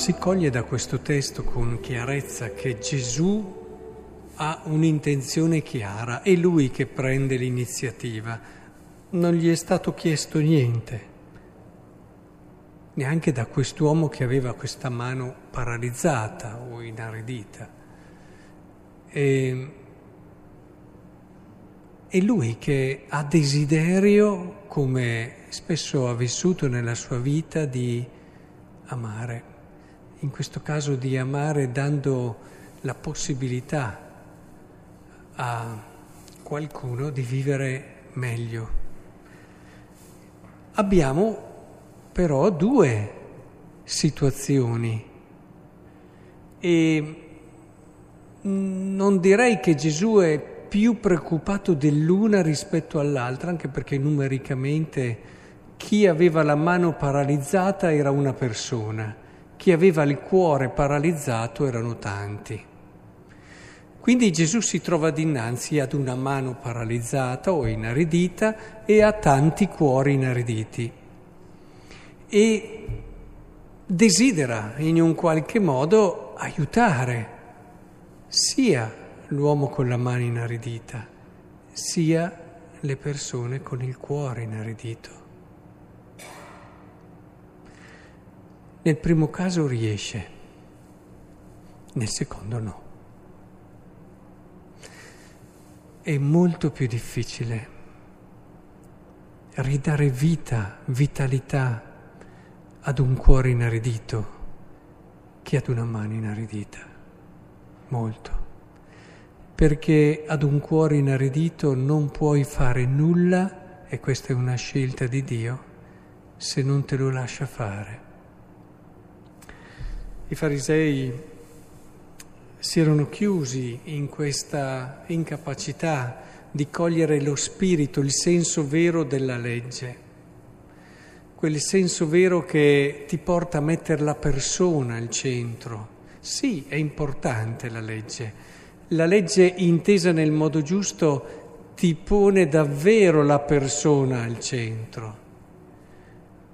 Si coglie da questo testo con chiarezza che Gesù ha un'intenzione chiara, è lui che prende l'iniziativa, non gli è stato chiesto niente, neanche da quest'uomo che aveva questa mano paralizzata o inaridita. E, è lui che ha desiderio, come spesso ha vissuto nella sua vita, di amare in questo caso di amare dando la possibilità a qualcuno di vivere meglio. Abbiamo però due situazioni e non direi che Gesù è più preoccupato dell'una rispetto all'altra, anche perché numericamente chi aveva la mano paralizzata era una persona chi aveva il cuore paralizzato erano tanti. Quindi Gesù si trova dinanzi ad una mano paralizzata o inaridita e a tanti cuori inariditi e desidera in un qualche modo aiutare sia l'uomo con la mano inaridita, sia le persone con il cuore inaridito. Nel primo caso riesce, nel secondo no. È molto più difficile ridare vita, vitalità ad un cuore inaridito che ad una mano inaridita. Molto. Perché ad un cuore inaridito non puoi fare nulla, e questa è una scelta di Dio, se non te lo lascia fare. I farisei si erano chiusi in questa incapacità di cogliere lo spirito, il senso vero della legge, quel senso vero che ti porta a mettere la persona al centro. Sì, è importante la legge. La legge intesa nel modo giusto ti pone davvero la persona al centro,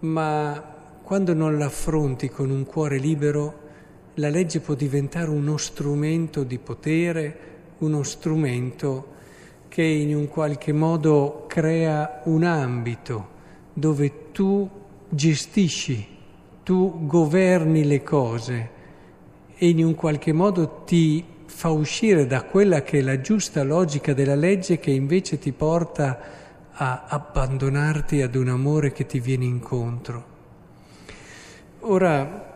ma quando non l'affronti con un cuore libero, la legge può diventare uno strumento di potere, uno strumento che in un qualche modo crea un ambito dove tu gestisci, tu governi le cose e in un qualche modo ti fa uscire da quella che è la giusta logica della legge che invece ti porta a abbandonarti ad un amore che ti viene incontro. Ora,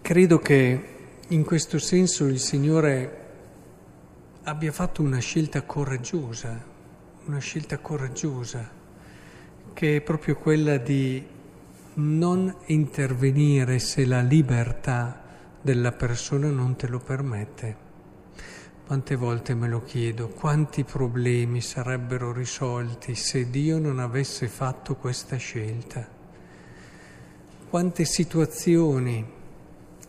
credo che in questo senso il Signore abbia fatto una scelta coraggiosa, una scelta coraggiosa, che è proprio quella di non intervenire se la libertà della persona non te lo permette. Quante volte me lo chiedo, quanti problemi sarebbero risolti se Dio non avesse fatto questa scelta? quante situazioni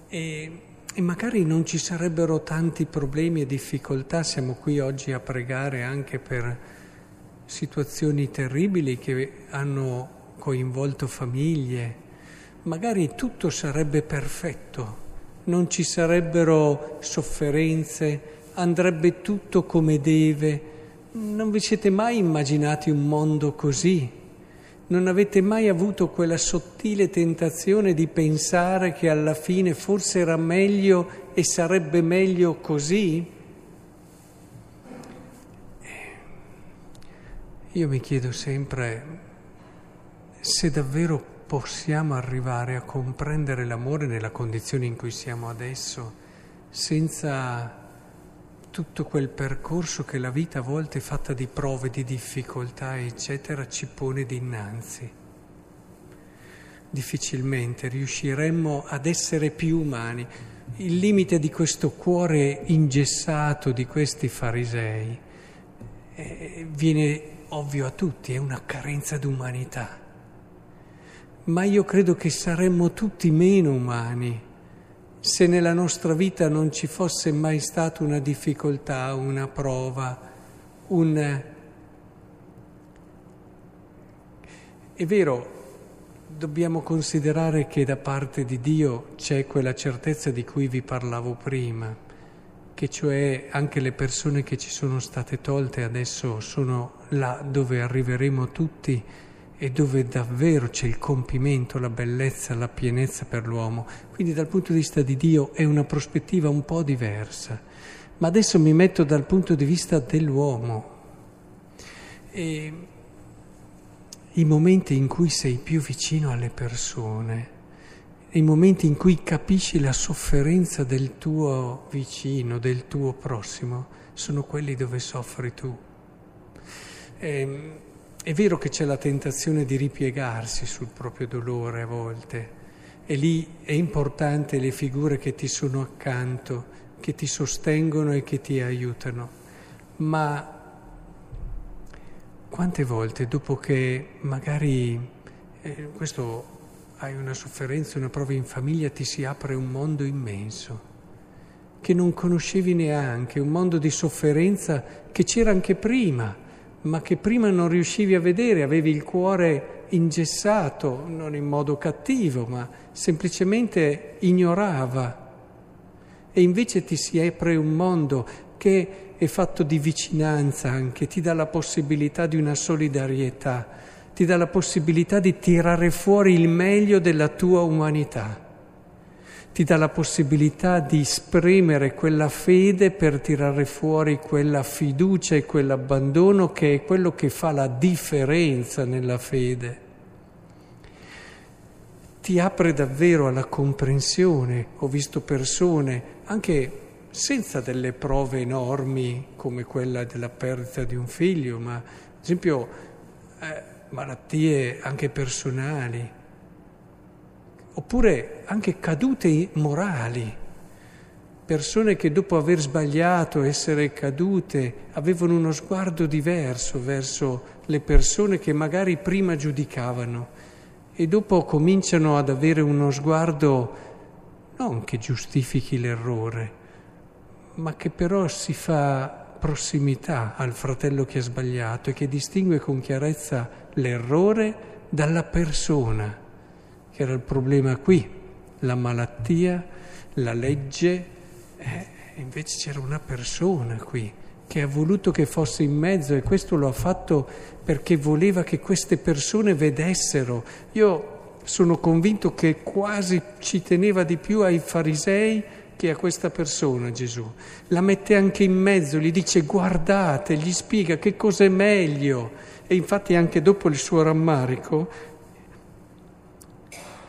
e, e, magari non ci sarebbero tanti problemi e difficoltà, siamo qui oggi a pregare anche per situazioni terribili che hanno coinvolto famiglie, magari tutto sarebbe perfetto, non ci sarebbero sofferenze, andrebbe tutto come deve. Non vi siete mai immaginati un mondo così? Non avete mai avuto quella sottile tentazione di pensare che alla fine forse era meglio e sarebbe meglio così? Io mi chiedo sempre se davvero possiamo arrivare a comprendere l'amore nella condizione in cui siamo adesso senza tutto quel percorso che la vita a volte fatta di prove, di difficoltà, eccetera, ci pone dinanzi. Difficilmente riusciremmo ad essere più umani. Il limite di questo cuore ingessato di questi farisei eh, viene ovvio a tutti, è una carenza d'umanità. Ma io credo che saremmo tutti meno umani se nella nostra vita non ci fosse mai stata una difficoltà, una prova, un... È vero, dobbiamo considerare che da parte di Dio c'è quella certezza di cui vi parlavo prima, che cioè anche le persone che ci sono state tolte adesso sono là dove arriveremo tutti e dove davvero c'è il compimento, la bellezza, la pienezza per l'uomo. Quindi dal punto di vista di Dio è una prospettiva un po' diversa. Ma adesso mi metto dal punto di vista dell'uomo. E i momenti in cui sei più vicino alle persone, i momenti in cui capisci la sofferenza del tuo vicino, del tuo prossimo, sono quelli dove soffri tu. E, ehm, è vero che c'è la tentazione di ripiegarsi sul proprio dolore a volte, e lì è importante le figure che ti sono accanto, che ti sostengono e che ti aiutano, ma quante volte dopo che magari eh, questo hai una sofferenza, una prova in famiglia, ti si apre un mondo immenso che non conoscevi neanche, un mondo di sofferenza che c'era anche prima, ma che prima non riuscivi a vedere, avevi il cuore ingessato, non in modo cattivo, ma semplicemente ignorava. E invece ti si apre un mondo che è fatto di vicinanza anche, ti dà la possibilità di una solidarietà, ti dà la possibilità di tirare fuori il meglio della tua umanità, ti dà la possibilità di esprimere quella fede per tirare fuori quella fiducia e quell'abbandono che è quello che fa la differenza nella fede. Ti apre davvero alla comprensione, ho visto persone anche senza delle prove enormi come quella della perdita di un figlio, ma ad esempio eh, malattie anche personali, oppure anche cadute morali, persone che dopo aver sbagliato, essere cadute, avevano uno sguardo diverso verso le persone che magari prima giudicavano e dopo cominciano ad avere uno sguardo non che giustifichi l'errore, ma che però si fa prossimità al fratello che ha sbagliato e che distingue con chiarezza l'errore dalla persona, che era il problema qui, la malattia, la legge, eh, invece c'era una persona qui che ha voluto che fosse in mezzo e questo lo ha fatto perché voleva che queste persone vedessero. Io sono convinto che quasi ci teneva di più ai farisei che a questa persona Gesù. La mette anche in mezzo, gli dice guardate, gli spiega che cosa è meglio. E infatti anche dopo il suo rammarico,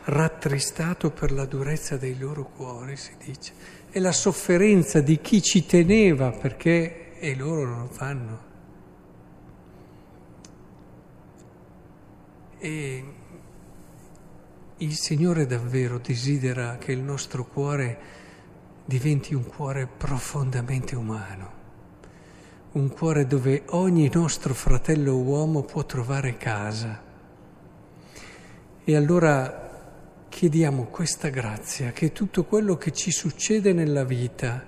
rattristato per la durezza dei loro cuori, si dice, è la sofferenza di chi ci teneva perché e loro non lo fanno. E il Signore davvero desidera che il nostro cuore diventi un cuore profondamente umano, un cuore dove ogni nostro fratello uomo può trovare casa. E allora chiediamo questa grazia, che tutto quello che ci succede nella vita,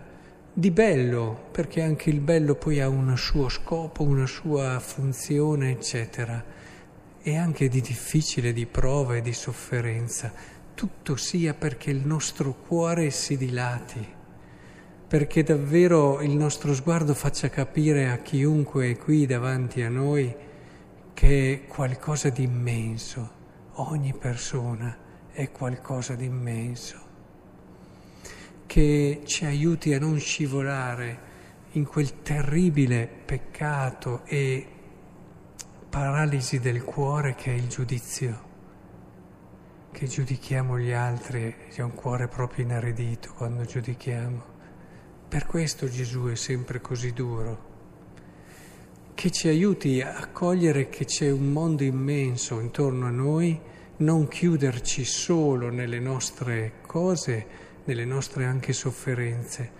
di bello, perché anche il bello poi ha un suo scopo, una sua funzione, eccetera, e anche di difficile, di prova e di sofferenza, tutto sia perché il nostro cuore si dilati, perché davvero il nostro sguardo faccia capire a chiunque è qui davanti a noi che è qualcosa di immenso, ogni persona è qualcosa di immenso, che ci aiuti a non scivolare in quel terribile peccato e paralisi del cuore che è il giudizio che giudichiamo gli altri, c'è un cuore proprio inaridito quando giudichiamo. Per questo Gesù è sempre così duro, che ci aiuti a cogliere che c'è un mondo immenso intorno a noi, non chiuderci solo nelle nostre cose, nelle nostre anche sofferenze,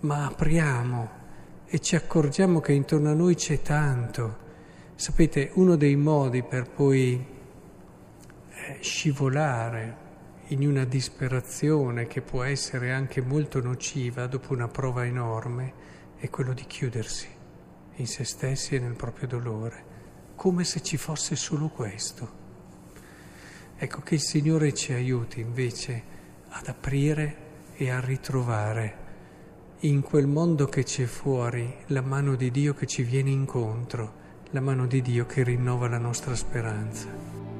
ma apriamo e ci accorgiamo che intorno a noi c'è tanto. Sapete, uno dei modi per poi scivolare in una disperazione che può essere anche molto nociva dopo una prova enorme è quello di chiudersi in se stessi e nel proprio dolore, come se ci fosse solo questo. Ecco che il Signore ci aiuti invece ad aprire e a ritrovare in quel mondo che c'è fuori la mano di Dio che ci viene incontro, la mano di Dio che rinnova la nostra speranza.